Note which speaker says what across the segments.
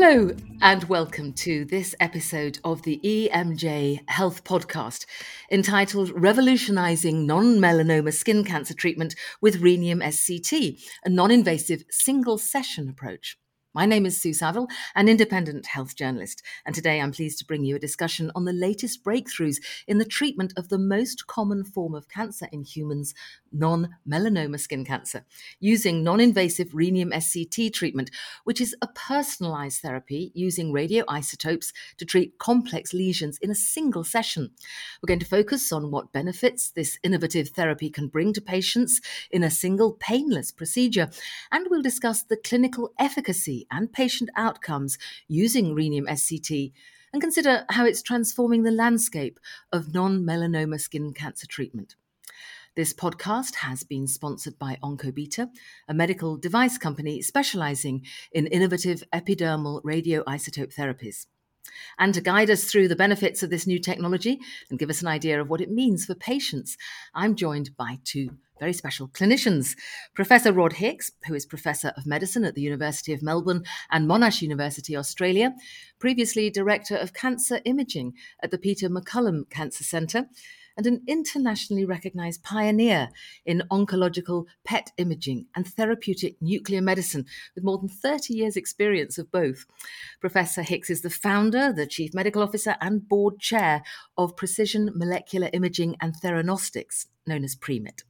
Speaker 1: Hello, and welcome to this episode of the EMJ Health Podcast entitled Revolutionizing Non Melanoma Skin Cancer Treatment with Rhenium SCT, a non invasive single session approach. My name is Sue Saville, an independent health journalist, and today I'm pleased to bring you a discussion on the latest breakthroughs in the treatment of the most common form of cancer in humans, non melanoma skin cancer, using non invasive rhenium SCT treatment, which is a personalized therapy using radioisotopes to treat complex lesions in a single session. We're going to focus on what benefits this innovative therapy can bring to patients in a single painless procedure, and we'll discuss the clinical efficacy and patient outcomes using rhenium SCT and consider how it's transforming the landscape of non melanoma skin cancer treatment. This podcast has been sponsored by OncoBeta, a medical device company specializing in innovative epidermal radioisotope therapies. And to guide us through the benefits of this new technology and give us an idea of what it means for patients, I'm joined by two very special clinicians. Professor Rod Hicks, who is Professor of Medicine at the University of Melbourne and Monash University, Australia, previously Director of Cancer Imaging at the Peter MacCallum Cancer Centre, and an internationally recognized pioneer in oncological PET imaging and therapeutic nuclear medicine with more than 30 years' experience of both. Professor Hicks is the founder, the chief medical officer, and board chair of Precision Molecular Imaging and Theranostics, known as PREMIT.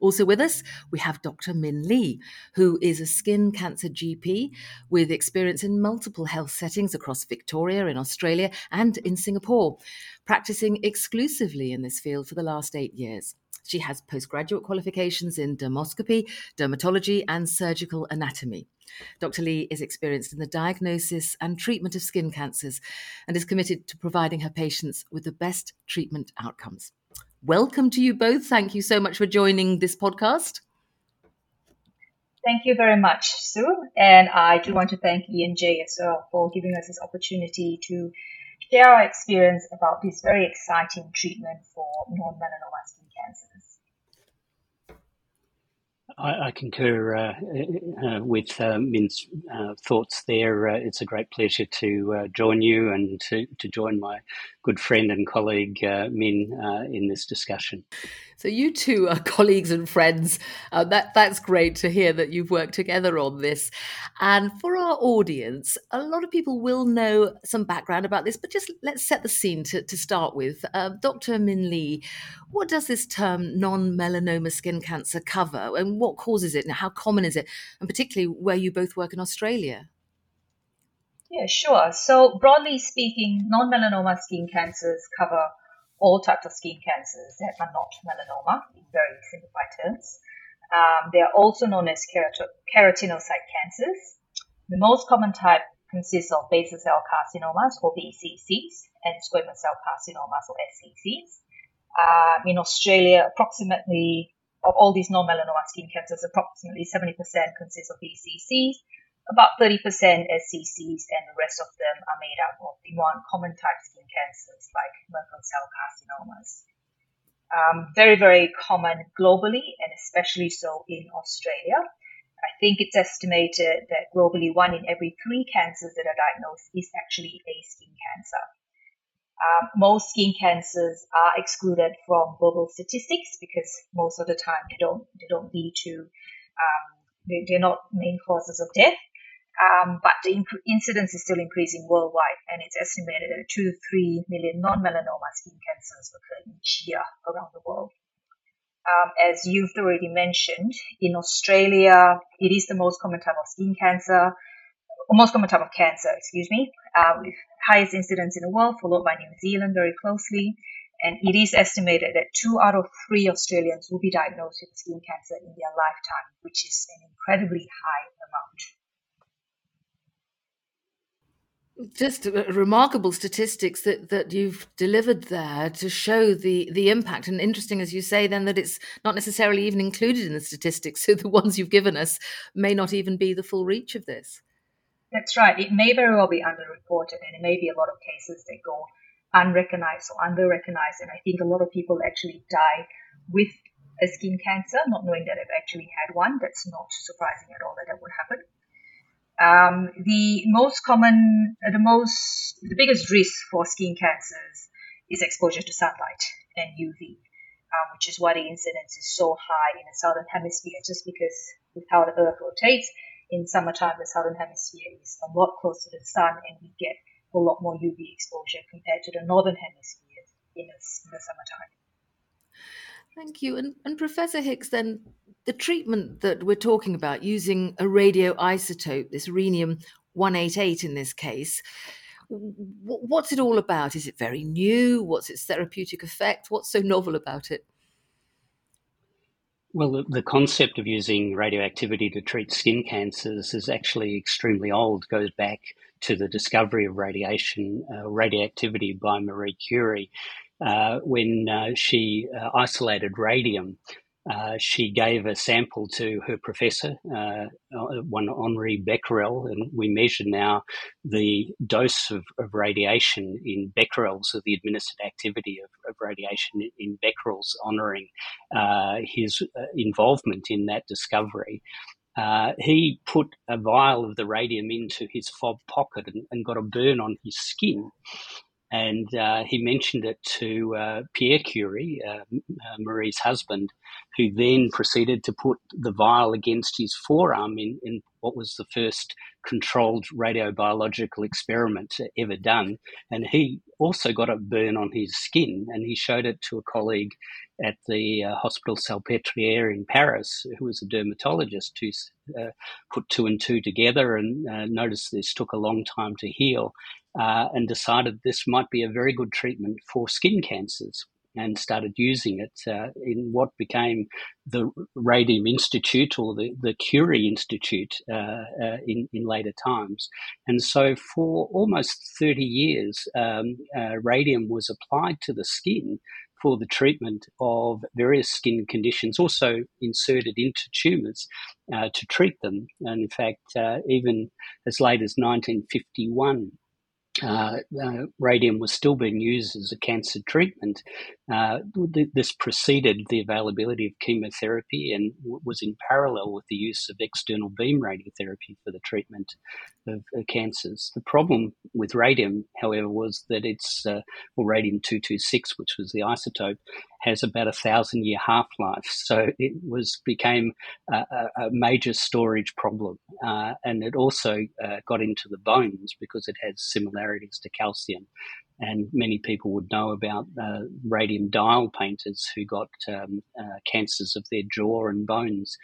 Speaker 1: Also with us, we have Dr. Min Lee, who is a skin cancer GP with experience in multiple health settings across Victoria, in Australia, and in Singapore, practicing exclusively in this field for the last eight years. She has postgraduate qualifications in dermoscopy, dermatology, and surgical anatomy. Dr. Lee is experienced in the diagnosis and treatment of skin cancers and is committed to providing her patients with the best treatment outcomes welcome to you both. Thank you so much for joining this podcast.
Speaker 2: Thank you very much, Sue. And I do want to thank EMJ as well for giving us this opportunity to share our experience about this very exciting treatment for non melanoma skin cancers.
Speaker 3: I, I concur uh, uh, with uh, Min's uh, thoughts there. Uh, it's a great pleasure to uh, join you and to, to join my good friend and colleague Min in this discussion.
Speaker 1: So you two are colleagues and friends. Uh, that that's great to hear that you've worked together on this. And for our audience, a lot of people will know some background about this, but just let's set the scene to, to start with. Uh, Dr. Min Lee, what does this term non-melanoma skin cancer cover, and what causes it, and how common is it, and particularly where you both work in Australia?
Speaker 2: Yeah, sure. So broadly speaking, non-melanoma skin cancers cover all types of skin cancers that are not melanoma, in very simplified terms. Um, they are also known as keratinocyte cancers. The most common type consists of basal cell carcinomas or BCCs and squamous cell carcinomas or SCCs. Uh, in Australia, approximately of all these non-melanoma skin cancers, approximately 70% consist of BCCs, about 30% SCCs, and the rest of them are made up of the one common type skin cancers like Merkel cell carcinomas. Um, very, very common globally and especially so in Australia. I think it's estimated that globally one in every three cancers that are diagnosed is actually a skin cancer. Um, most skin cancers are excluded from global statistics because most of the time they don't they don't lead to um, they, they're not main causes of death. Um, but the inc- incidence is still increasing worldwide, and it's estimated that 2 to 3 million non melanoma skin cancers occur each year around the world. Um, as you've already mentioned, in Australia, it is the most common type of skin cancer, most common type of cancer, excuse me, uh, with highest incidence in the world, followed by New Zealand very closely. And it is estimated that two out of three Australians will be diagnosed with skin cancer in their lifetime, which is an incredibly high amount
Speaker 1: just remarkable statistics that that you've delivered there to show the the impact. And interesting as you say then that it's not necessarily even included in the statistics so the ones you've given us may not even be the full reach of this.
Speaker 2: That's right. It may very well be underreported and it may be a lot of cases that go unrecognized or underrecognized and i think a lot of people actually die with a skin cancer not knowing that they've actually had one. That's not surprising at all that that would happen Um, the most common, uh, the most, the biggest risk for skin cancers is exposure to sunlight and UV, um, which is why the incidence is so high in the southern hemisphere, just because with how the Earth rotates, in summertime the southern hemisphere is a lot closer to the sun and we get a lot more UV exposure compared to the northern hemisphere in the, in the summertime.
Speaker 1: Thank you. And, and Professor Hicks, then the treatment that we're talking about using a radioisotope, this rhenium 188 in this case, what's it all about? Is it very new? What's its therapeutic effect? What's so novel about it?
Speaker 3: Well, the, the, concept of using radioactivity to treat skin cancers is actually extremely old. Goes back to the discovery of radiation, uh, radioactivity by Marie Curie, uh, when uh, she uh, isolated radium uh, she gave a sample to her professor, uh, one Henri Becquerel, and we measure now the dose of, of radiation in becquerels, so the administered activity of, of radiation in becquerels, honouring his involvement in that discovery. Uh, he put a vial of the radium into his fob pocket and, and got a burn on his skin and uh, he mentioned it to uh, Pierre Curie, uh, uh, Marie's husband, who then proceeded to put the vial against his forearm in, in what was the first controlled radiobiological experiment ever done. And he also got a burn on his skin, and he showed it to a colleague at the uh, Hospital Salpêtrière in Paris, who was a dermatologist who uh, put two and two together and uh, noticed this took a long time to heal uh, and decided this might be a very good treatment for skin cancers and started using it uh, in what became the Radium Institute or the, the Curie Institute uh, uh, in, in later times. And so for almost 30 years, um, uh, radium was applied to the skin for the treatment of various skin conditions, also inserted into tumours uh, to treat them. And in fact, uh, even as late as 1951, uh, uh, radium was still being used as a cancer treatment. Uh, th- this preceded the availability of chemotherapy and w- was in parallel with the use of external beam radiotherapy for the treatment of cancers. The problem with radium, however, was that it's, uh, well, radium 226, which was the isotope, has about a thousand year half life. So it was became a, a major storage problem, uh, and it also uh, got into the bones because it has similarities to calcium. And many people would know about uh, radium dial painters who got um, uh, cancers of their jaw and bones.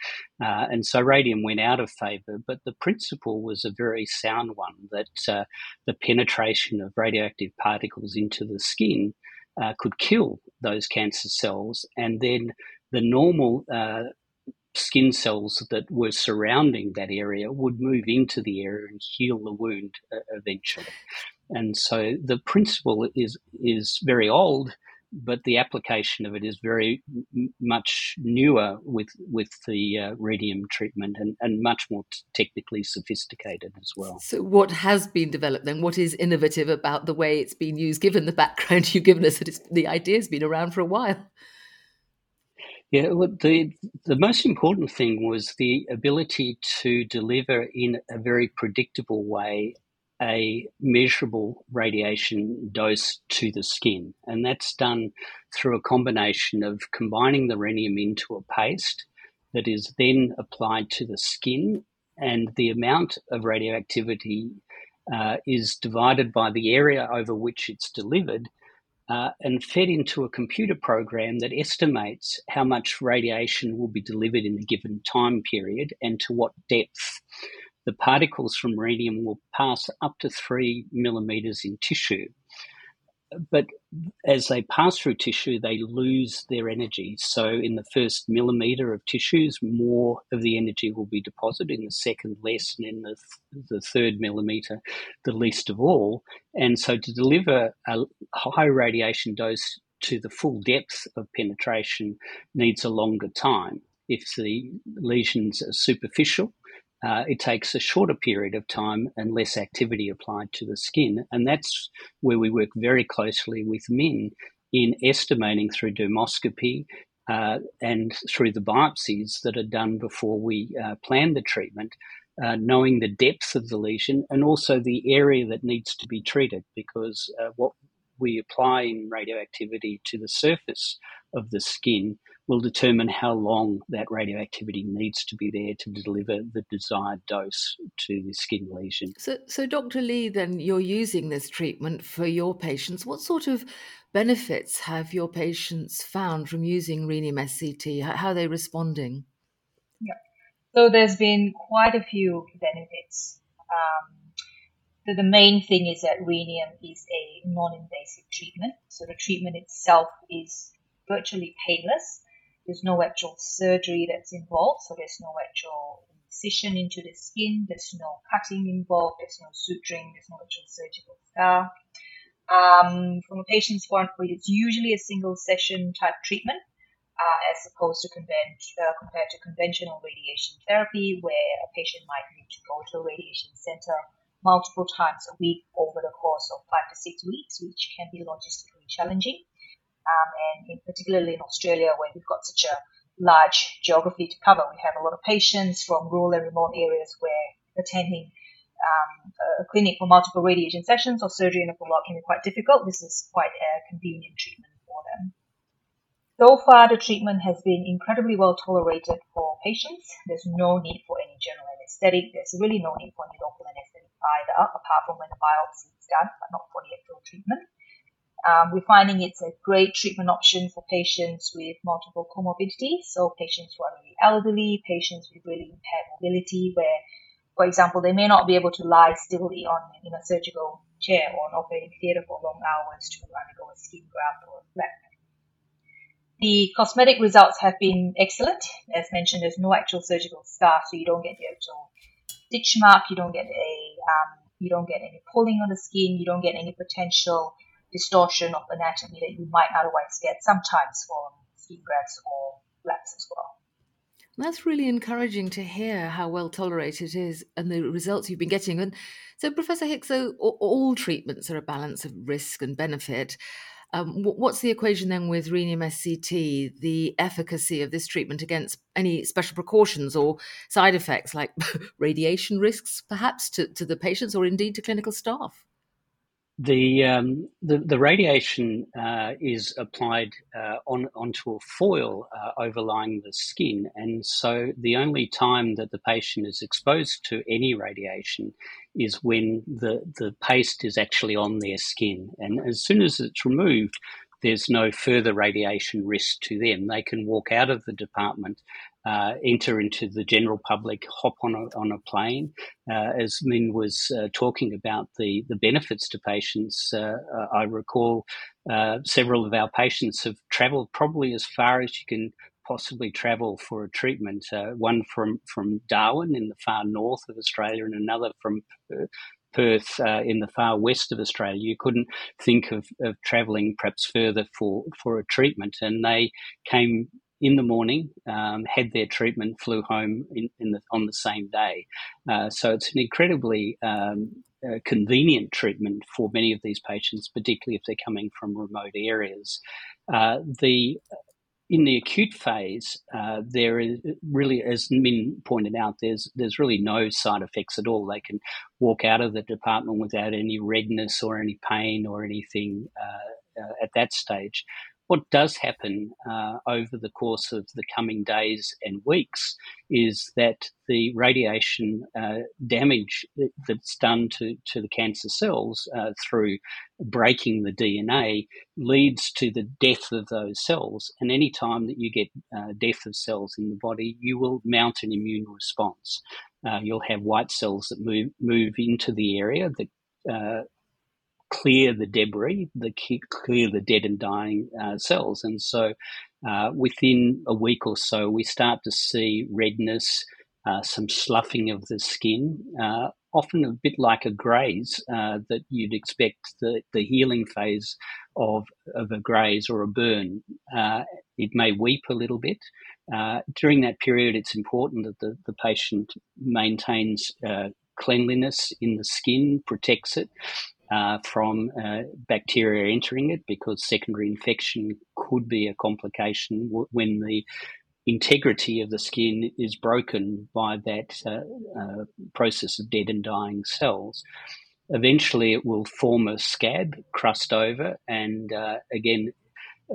Speaker 3: Uh, and so radium went out of favor, but the principle was a very sound one that uh, the penetration of radioactive particles into the skin uh, could kill those cancer cells, and then the normal uh, skin cells that were surrounding that area would move into the area and heal the wound uh, eventually. And so the principle is is very old, but the application of it is very m- much newer with with the uh, rhenium treatment and, and much more t- technically sophisticated as well.
Speaker 1: So, what has been developed then? What is innovative about the way it's been used? Given the background you've given us, that the idea has been around for a while.
Speaker 3: Yeah, the the most important thing was the ability to deliver in a very predictable way a measurable radiation dose to the skin. And that's done through a combination of combining the rhenium into a paste that is then applied to the skin. And the amount of radioactivity uh, is divided by the area over which it's delivered uh, and fed into a computer program that estimates how much radiation will be delivered in a given time period and to what depth the particles from rhenium will pass up to three millimeters in tissue. But as they pass through tissue, they lose their energy. So, in the first millimeter of tissues, more of the energy will be deposited. In the second, less, and in the, th- the third millimeter, the least of all. And so, to deliver a high radiation dose to the full depth of penetration needs a longer time. If the lesions are superficial, uh, it takes a shorter period of time and less activity applied to the skin. And that's where we work very closely with MIN in estimating through dermoscopy uh, and through the biopsies that are done before we uh, plan the treatment. uh, knowing the depth of the lesion and also the area that needs to be treated because uh, what we apply in radioactivity to the surface of the skin will determine how long that radioactivity needs to be there to deliver the desired dose to the skin lesion.
Speaker 1: So, so Dr. Lee, then you're using this treatment for your patients. What sort of benefits have your patients found from using rhenium SCT? How are they responding?
Speaker 2: Yeah. So there's been quite a few benefits. Um, the, the main thing is that rhenium is a non-invasive treatment. So the treatment itself is virtually painless. There's no actual surgery that's involved, so there's no actual incision into the skin, there's no cutting involved, there's no suturing, there's no actual surgical scar. Um, from a patient's point of view, it's usually a single session type treatment. Uh, as opposed to uh, compared to conventional radiation therapy, where a patient might need to go to a radiation center multiple times a week over the course of five to six weeks, which can be logistically challenging um, and in particularly in Australia where we've got such a large geography to cover. We have a lot of patients from rural and remote areas where attending um, a clinic for multiple radiation sessions or surgery in a follow-up can be quite difficult. This is quite a convenient treatment for them. So far, the treatment has been incredibly well tolerated for patients. There's no need for any general anesthetic. There's really no need for any local anesthetic either, apart from when the biopsy is done, but not for the actual treatment. Um, we're finding it's a great treatment option for patients with multiple comorbidities. So patients who are really elderly, patients with really impaired mobility, where, for example, they may not be able to lie stilly on in a surgical chair or an operating theatre for long hours to undergo a skin graft or a flap. The cosmetic results have been excellent. As mentioned, there's no actual surgical scar, so you don't get the actual stitch mark, you don't get a, um, you don't get any pulling on the skin, you don't get any potential distortion of anatomy that you might otherwise get sometimes from skin grafts or flaps as well.
Speaker 1: That's really encouraging to hear how well tolerated it is and the results you've been getting. And so, Professor Hicks, so all treatments are a balance of risk and benefit. Um, what's the equation then with rhenium SCT, the efficacy of this treatment against any special precautions or side effects like radiation risks, perhaps to, to the patients or indeed to clinical staff?
Speaker 3: The, um, the, the radiation uh, is applied uh, on onto a foil uh, overlying the skin, and so the only time that the patient is exposed to any radiation is when the the paste is actually on their skin, and as soon as it's removed, there's no further radiation risk to them. They can walk out of the department, uh, enter into the general public, hop on a, on a plane. Uh, as Min was uh, talking about the, the benefits to patients, uh, uh, I recall uh, several of our patients have travelled probably as far as you can possibly travel for a treatment. one from, from Darwin in the far north of Australia, and another from Perth uh, in the far west of Australia. You couldn't think of, of travelling perhaps further for, for a treatment. And they came in the morning, um, had their treatment, flew home in, in the, on the same day. Uh, so it's an incredibly um, uh, convenient treatment for many of these patients, particularly if they're coming from remote areas. Uh, the in the acute phase, uh, there is really, as Min pointed out, there's there's really no side effects at all. They can walk out of the department without any redness or any pain or anything uh, uh, at that stage. What does happen uh, over the course of the coming days and weeks is that the radiation uh, damage that's done to, to the cancer cells uh, through breaking the DNA leads to the death of those cells. And any time that you get uh, death of cells in the body, you will mount an immune response. Uh, you'll have white cells that move move into the area that uh, clear the debris, the clear the dead and dying uh, cells. And so, uh, within a week or so, we start to see redness, uh, some sloughing of the skin, uh, often a bit like a graze uh, that you'd expect the, the healing phase of, of a graze or a burn. Uh, it may weep a little bit. during that period, it's important that the, the patient maintains cleanliness in the skin, protects it, uh, from uh, bacteria entering it because secondary infection could be a complication w- when the integrity of the skin is broken by that uh, uh, process of dead and dying cells. Eventually, it will form a scab, crust over, and uh, again,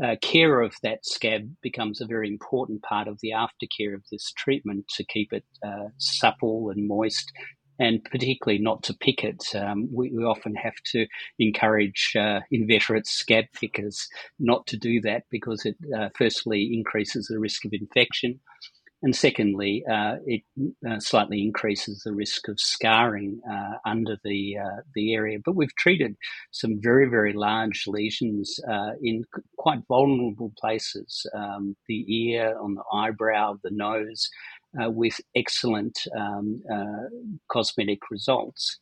Speaker 3: uh, care of that scab becomes a very important part of the aftercare of this treatment to keep it uh, supple and moist and particularly not to pick it. Um, we, we, often have to encourage uh, inveterate scab pickers not to do that because it uh, firstly increases the risk of infection. And secondly, uh, it uh, slightly increases the risk of scarring uh, under the uh, the area. But we've treated some very very large lesions in quite vulnerable places: um, the ear, on the eyebrow, the nose, with excellent um, uh, cosmetic results.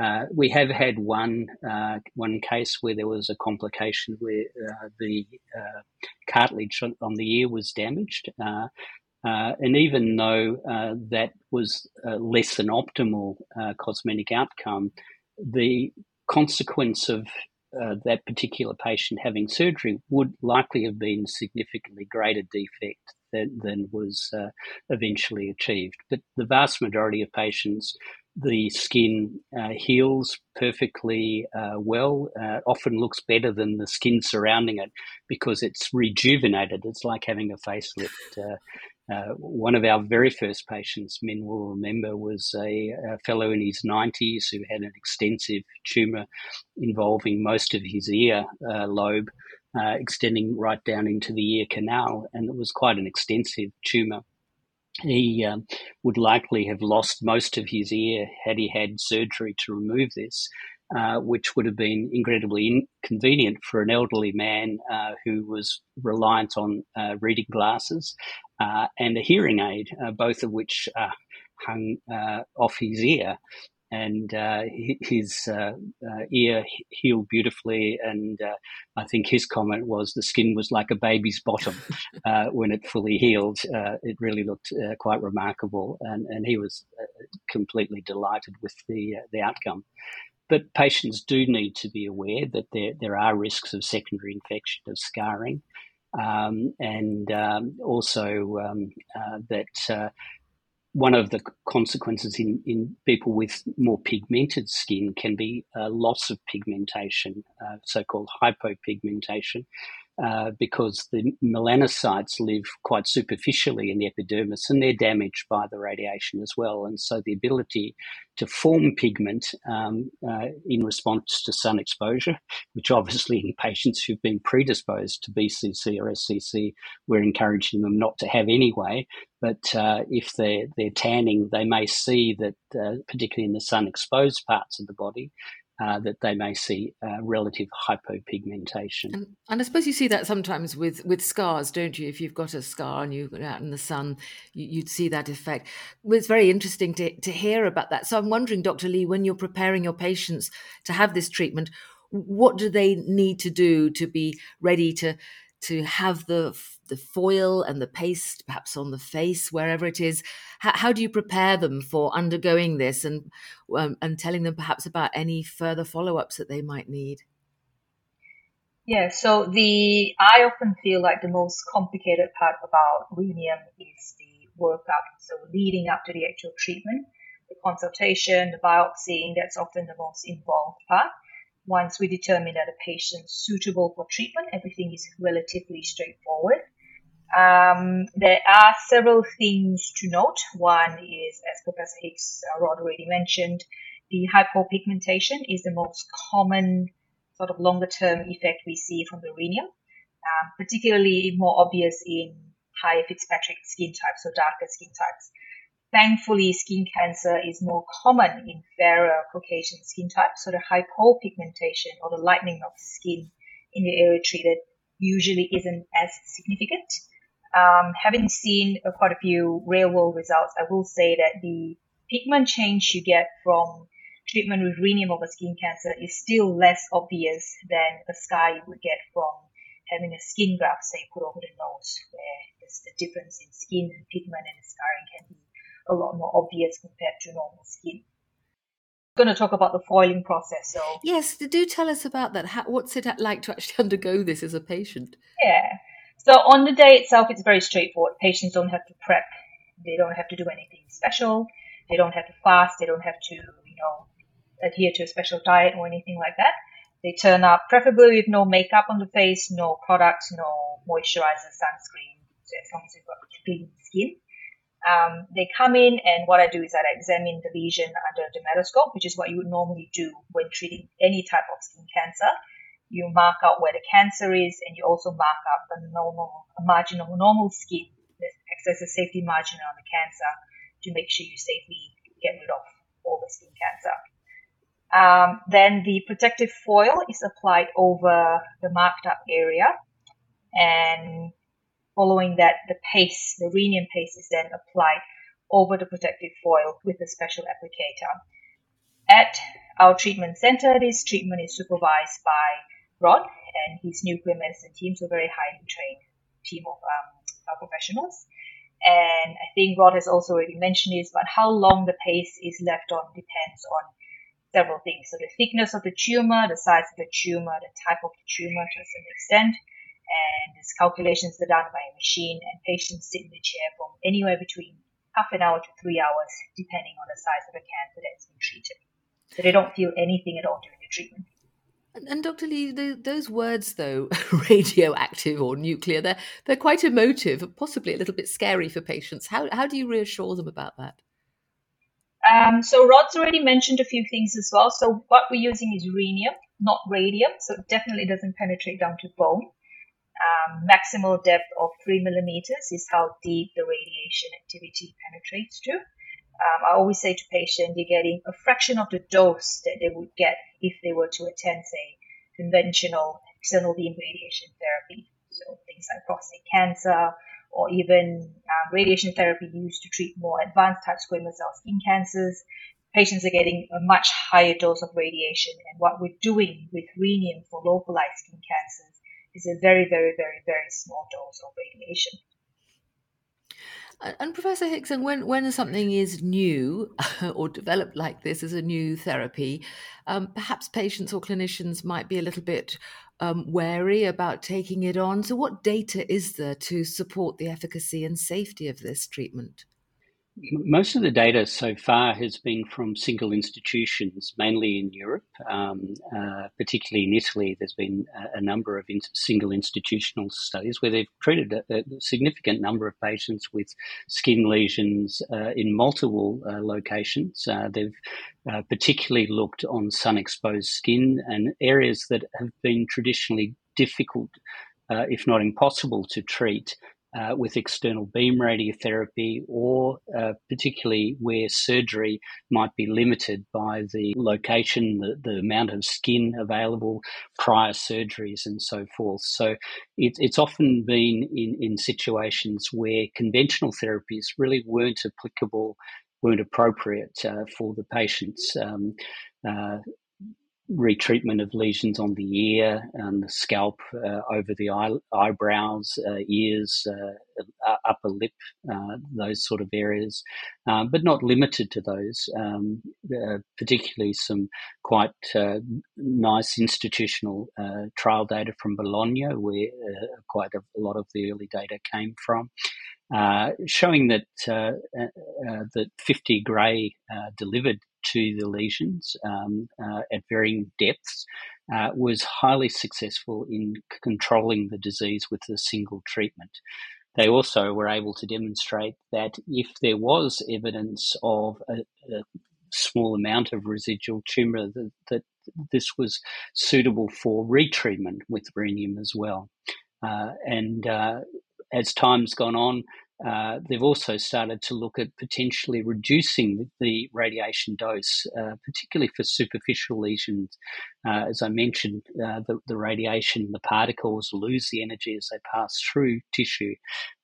Speaker 3: Uh, we have had one uh, one case where there was a complication where uh, the uh, cartilage on the ear was damaged, and even though that was less than optimal cosmetic outcome, the consequence of uh, that particular patient having surgery would likely have been significantly greater defect than, than was uh, eventually achieved. But the vast majority of patients, the skin uh, heals perfectly uh, well, uh, often looks better than the skin surrounding it because it's rejuvenated. It's like having a facelift. Uh, uh, one of our very first patients, Min will remember, was a, a, fellow in his 90s who had an extensive tumour involving most of his ear lobe, uh, extending right down into the ear canal, and it was quite an extensive tumour. He um, would likely have lost most of his ear had he had surgery to remove this. Uh, which would have been incredibly inconvenient for an elderly man uh, who was reliant on uh, reading glasses uh, and a hearing aid, uh, both of which hung off his ear. And his ear healed beautifully, and I think his comment was the skin was like a baby's bottom when it fully healed. it really looked quite remarkable, and, and he was completely delighted with the the outcome. But patients do need to be aware that there, there are risks of secondary infection, of scarring, um, and um, also um, uh, that uh, one of the consequences in, in people with more pigmented skin can be a loss of pigmentation, uh, so called hypopigmentation, uh, because the melanocytes live quite superficially in the epidermis and they're damaged by the radiation as well. And so the ability to form pigment um, uh, in response to sun exposure, which obviously in patients who've been predisposed to BCC or SCC, we're encouraging them not to have anyway. But uh, if they're, they're tanning, they may see that, uh, particularly in the sun exposed parts of the body, uh, that they may see uh, relative hypopigmentation.
Speaker 1: And, and, I suppose you see that sometimes with, with scars, don't you? If you've got a scar and you're out in the sun, you, would see that effect. Well, it's very interesting to, to hear about that. So I'm wondering, Dr. Lee, when you're preparing your patients to have this treatment, what do they need to do to be ready to to have the the foil and the paste perhaps on the face wherever it is. How, how do you prepare them for undergoing this and um, and telling them perhaps about any further follow-ups that they might need?
Speaker 2: Yeah so the i often feel like the most complicated part about rhenium is the workup. So leading up to the actual treatment the consultation the biopsying that's often the most involved part. Once we determine that a patient's suitable for treatment, everything is relatively straightforward. Um, there are several things to note. One is, as Professor Hicks uh, Rod already mentioned, the hypopigmentation is the most common sort of longer term effect we see from the um, particularly more obvious in high Fitzpatrick skin types or darker skin types. Thankfully, skin cancer is more common in fairer Caucasian skin types, so the hypopigmentation or the lightening of skin in the area treated usually isn't as significant. Um, having seen uh, quite a few real world results, I will say that the pigment change you get from treatment with rhenium over skin cancer is still less obvious than the scar you would get from having a skin graft, say, put over the nose, where the difference in skin and pigment and scarring can be a lot more obvious compared to normal skin. I'm going to talk about the foiling process. So
Speaker 1: yes, do tell us about that. How, what's it like to actually undergo this as a patient?
Speaker 2: Yeah. So on the day itself, it's very straightforward. Patients don't have to prep. They don't have to do anything special. They don't have to fast. They don't have to, you know, adhere to a special diet or anything like that. They turn up preferably with no makeup on the face, no products, no moisturizer, sunscreen, so as long as you've got clean skin. Um, they come in, and what I do is I examine the lesion under the dermatoscope, which is what you would normally do when treating any type of skin cancer. You mark out where the cancer is, and you also mark out the normal margin of normal skin that acts as a safety margin on the cancer to make sure you safely get rid of all the skin cancer. Um, then the protective foil is applied over the marked up area. And following that, the paste, the rhenium paste is then applied over the protective foil with a special applicator. At our treatment center, this treatment is supervised by Rod and his nuclear medicine team, so a very highly trained team of um, professionals. And I think Rod has also already mentioned this, but how long the paste is left on depends on several things. So the thickness of the tumor, the size of the tumor, the type of the tumor to a certain extent, and these calculations are done by a machine, and patients sit in the chair for anywhere between half an hour to three hours, depending on the size of the cancer that's been treated. So they don't feel anything at all during the treatment.
Speaker 1: And, and Dr. Lee, the, those words, though, radioactive or nuclear, they're, they're quite emotive, possibly a little bit scary for patients. How, how do you reassure them about that?
Speaker 2: Um, so Rod's already mentioned a few things as well. So what we're using is rhenium, not radium. So it definitely doesn't penetrate down to bone. Um, maximal depth of three millimeters is how deep the radiation activity penetrates to. Um, I always say to patients, you're getting a fraction of the dose that they would get if they were to attend, say, conventional external beam radiation therapy. So things like prostate cancer, or even um, radiation therapy used to treat more advanced type squamous cell skin cancers. Patients are getting a much higher dose of radiation, and what we're doing with rhenium for localized skin cancers is a very, very, very, very small dose of radiation.
Speaker 1: And Professor Hickson, when when something is new or developed like this as a new therapy, um, perhaps patients or clinicians might be a little bit um, wary about taking it on. So, what data is there to support the efficacy and safety of this treatment?
Speaker 3: Most of the data so far has been from single institutions, mainly in Europe, um, uh, particularly in Italy. There's been a, a number of in- single institutional studies where they've treated a, a, significant number of patients with skin lesions uh, in multiple uh, locations. Uh, they've uh, particularly looked on sun exposed skin and areas that have been traditionally difficult, uh, if not impossible, to treat uh, with external beam radiotherapy, or uh, particularly where surgery might be limited by the location, the, the amount of skin available, prior surgeries, and so forth. So it, it's often been in, in situations where conventional therapies really weren't applicable. Weren't appropriate uh, for the patients. Um, uh, retreatment of lesions on the ear and the scalp, uh, over the eye, eyebrows, uh, ears, uh, upper lip, uh, those sort of areas, um, but not limited to those. Um, particularly some quite uh, nice institutional uh, trial data from Bologna, where quite a, lot of the early data came from. Showing that that 50 Gray delivered to the lesions um, uh, at varying depths uh, was highly successful in controlling the disease with a single treatment. They also were able to demonstrate that if there was evidence of a, a small amount of residual tumour, that, that, this was suitable for retreatment with rhenium as well. Uh, and uh, as time's gone on, uh, they've also started to look at potentially reducing the radiation dose, uh, particularly for superficial lesions. Uh, as I mentioned, uh, the, the, radiation, the particles lose the energy as they pass through tissue.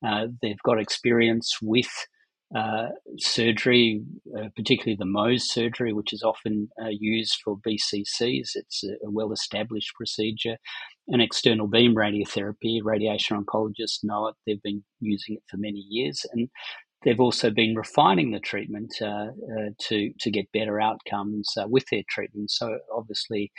Speaker 3: Uh, they've got experience with uh, surgery, particularly the Mohs surgery, which is often used for BCCs. It's a, a well established procedure. And external beam radiotherapy, radiation oncologists know it. They've been using it for many years. And they've also been refining the treatment uh, uh, to, to get better outcomes uh, with their treatment. So obviously,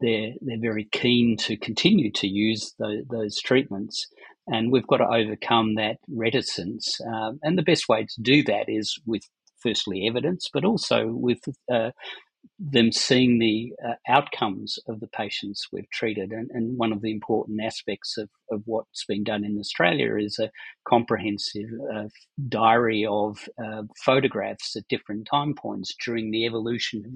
Speaker 3: they're, they're very keen to continue to use the, those treatments And we've got to overcome that reticence. Um, and the best way to do that is with firstly evidence, but also with uh, them seeing the uh, outcomes of the patients we've treated. And, and, one of the important aspects of, of what's been done in Australia is a comprehensive uh, diary of uh, photographs at different time points during the evolution of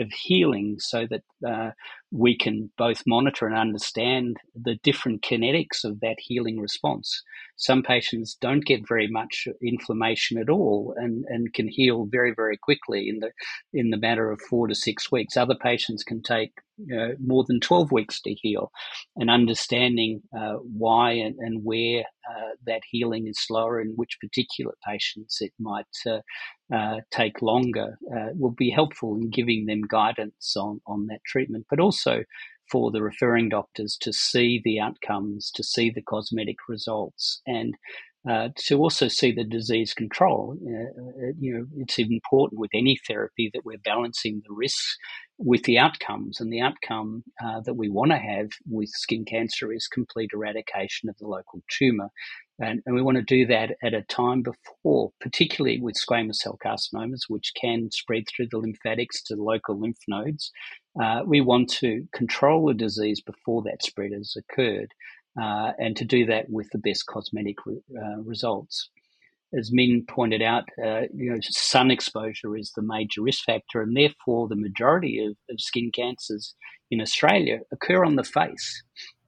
Speaker 3: of healing so that uh, we can both monitor and understand the different kinetics of that healing response. Some patients don't get very much inflammation at all and, and can heal very, very quickly in the in the matter of four to six weeks. Other patients can take more than 12 weeks to heal and understanding uh, why and, and where uh, that healing is slower in which particular patients it might uh, uh take longer uh, will be helpful in giving them guidance on, on that treatment, but also for the referring doctors to see the outcomes, to see the cosmetic results, and uh, to also see the disease control. Uh, you know, it's important with any therapy that we're balancing the risks with the outcomes. And the outcome uh, that we want to have with skin cancer is complete eradication of the local tumour. And, and, we want to do that at a time before, particularly with squamous cell carcinomas, which can spread through the lymphatics to local lymph nodes. Uh, we want to control the disease before that spread has occurred, uh, and to do that with the best cosmetic re- uh, results as Min pointed out, uh, you know, sun exposure is the major risk factor, and therefore the majority of, of skin cancers in Australia occur on the face,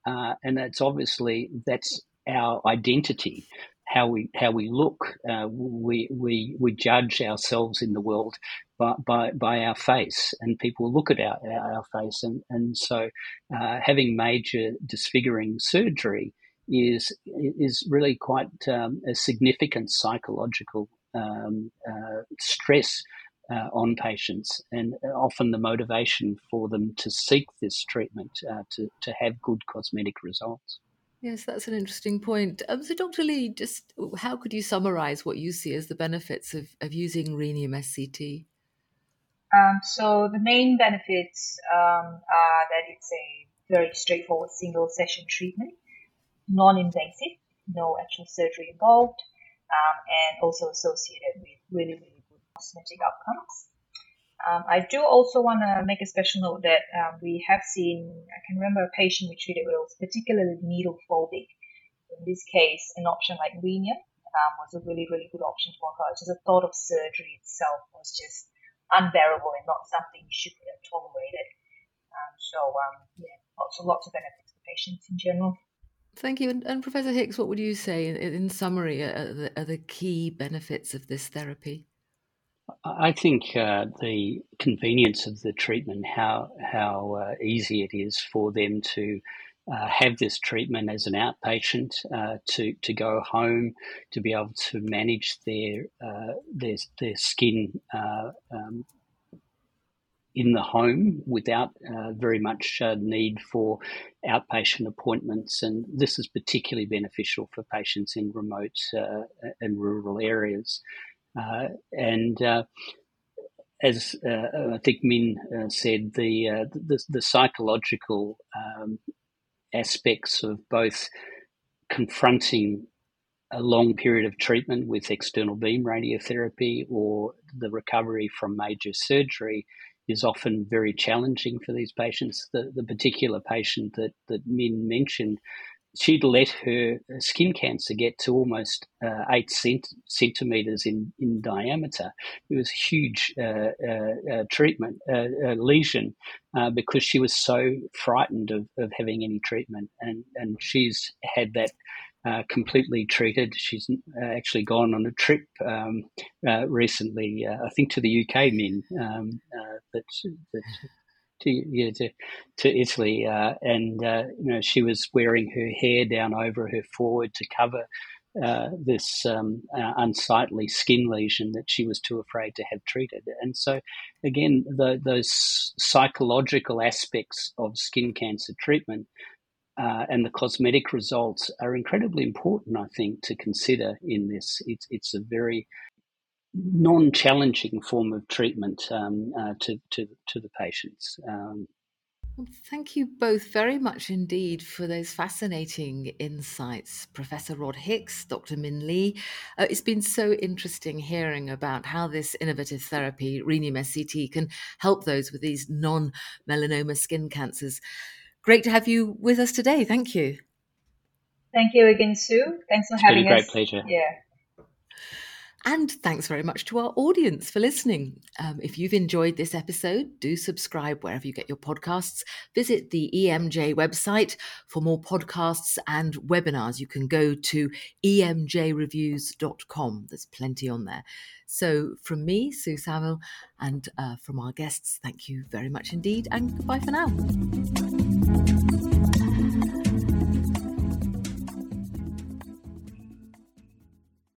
Speaker 3: uh, and that's obviously that's our identity, how we how we look. Uh, we we we judge ourselves in the world by by, by our face, and people look at our our face, and and so uh, having major disfiguring surgery is is really quite um, a significant psychological um, uh, stress uh, on patients, and often the motivation for them to seek this treatment uh, to to have good cosmetic results.
Speaker 1: Yes, that's an interesting point. Um, so, Dr. Lee, just how could you summarize what you see as the benefits of, of using rhenium SCT?
Speaker 2: Um, so, the main benefits um, are that it's a very straightforward single session treatment non-invasive, no actual surgery involved, um, and also associated with really, really good cosmetic outcomes. Um, I do also want to make a special note that um, we have seen, I can remember a patient we treated with was particularly needle phobic. In this case, an option like rhenium um, was a really, really good option for her. Just the thought of surgery itself was just unbearable and not something you should have tolerated. Um, so, um, yeah, lots, lots of benefits for patients in general.
Speaker 1: Thank you. And, and, Professor Hicks, what would you say in, in summary are the, are the, key benefits of this therapy?
Speaker 3: I think uh, the convenience of the treatment, how how uh, easy it is for them to uh, have this treatment as an outpatient, uh, to to go home, to be able to manage their uh, their their skin uh, um, in the home without uh, very much uh, need for outpatient appointments. And this is particularly beneficial for patients in remote and rural areas. And as I think Min said, the, the, the psychological um, aspects of both confronting a long period of treatment with external beam radiotherapy or the recovery from major surgery is often very challenging for these patients. The, the particular patient that, that Min mentioned, she'd let her skin cancer get to almost uh, eight cent- centimeters in, in diameter. It was a huge uh, uh, uh treatment uh, uh, lesion because she was so frightened of, of having any treatment, and and she's had that completely treated. She's actually gone on a trip um, recently, I think, to the UK, Min, um, that, that to to to Italy, and you know she was wearing her hair down over her forehead to cover. this um, unsightly skin lesion that she was too afraid to have treated, and so again, the, those psychological aspects of skin cancer treatment uh, and the cosmetic results are incredibly important, I think, to consider in this. It's, it's a very non-challenging form of treatment um, uh, to, to, to the patients. Um,
Speaker 1: Well, thank you both very much indeed for those fascinating insights, Professor Rod Hicks, Dr. Min Lee. Uh, it's been so interesting hearing about how this innovative therapy, rhenium SCT, can help those with these non melanoma skin cancers. Great to have you with us today. Thank you.
Speaker 2: Thank you again, Sue. Thanks for
Speaker 3: it's
Speaker 2: having
Speaker 3: been a
Speaker 2: us.
Speaker 3: great pleasure.
Speaker 2: Yeah.
Speaker 1: And thanks very much to our audience for listening. Um, if you've enjoyed this episode, do subscribe wherever you get your podcasts. Visit the EMJ website for more podcasts and webinars. You can go to emjreviews.com. There's plenty on there. So, from me, Sue Saville, and uh, from our guests, thank you very much indeed, and goodbye for now.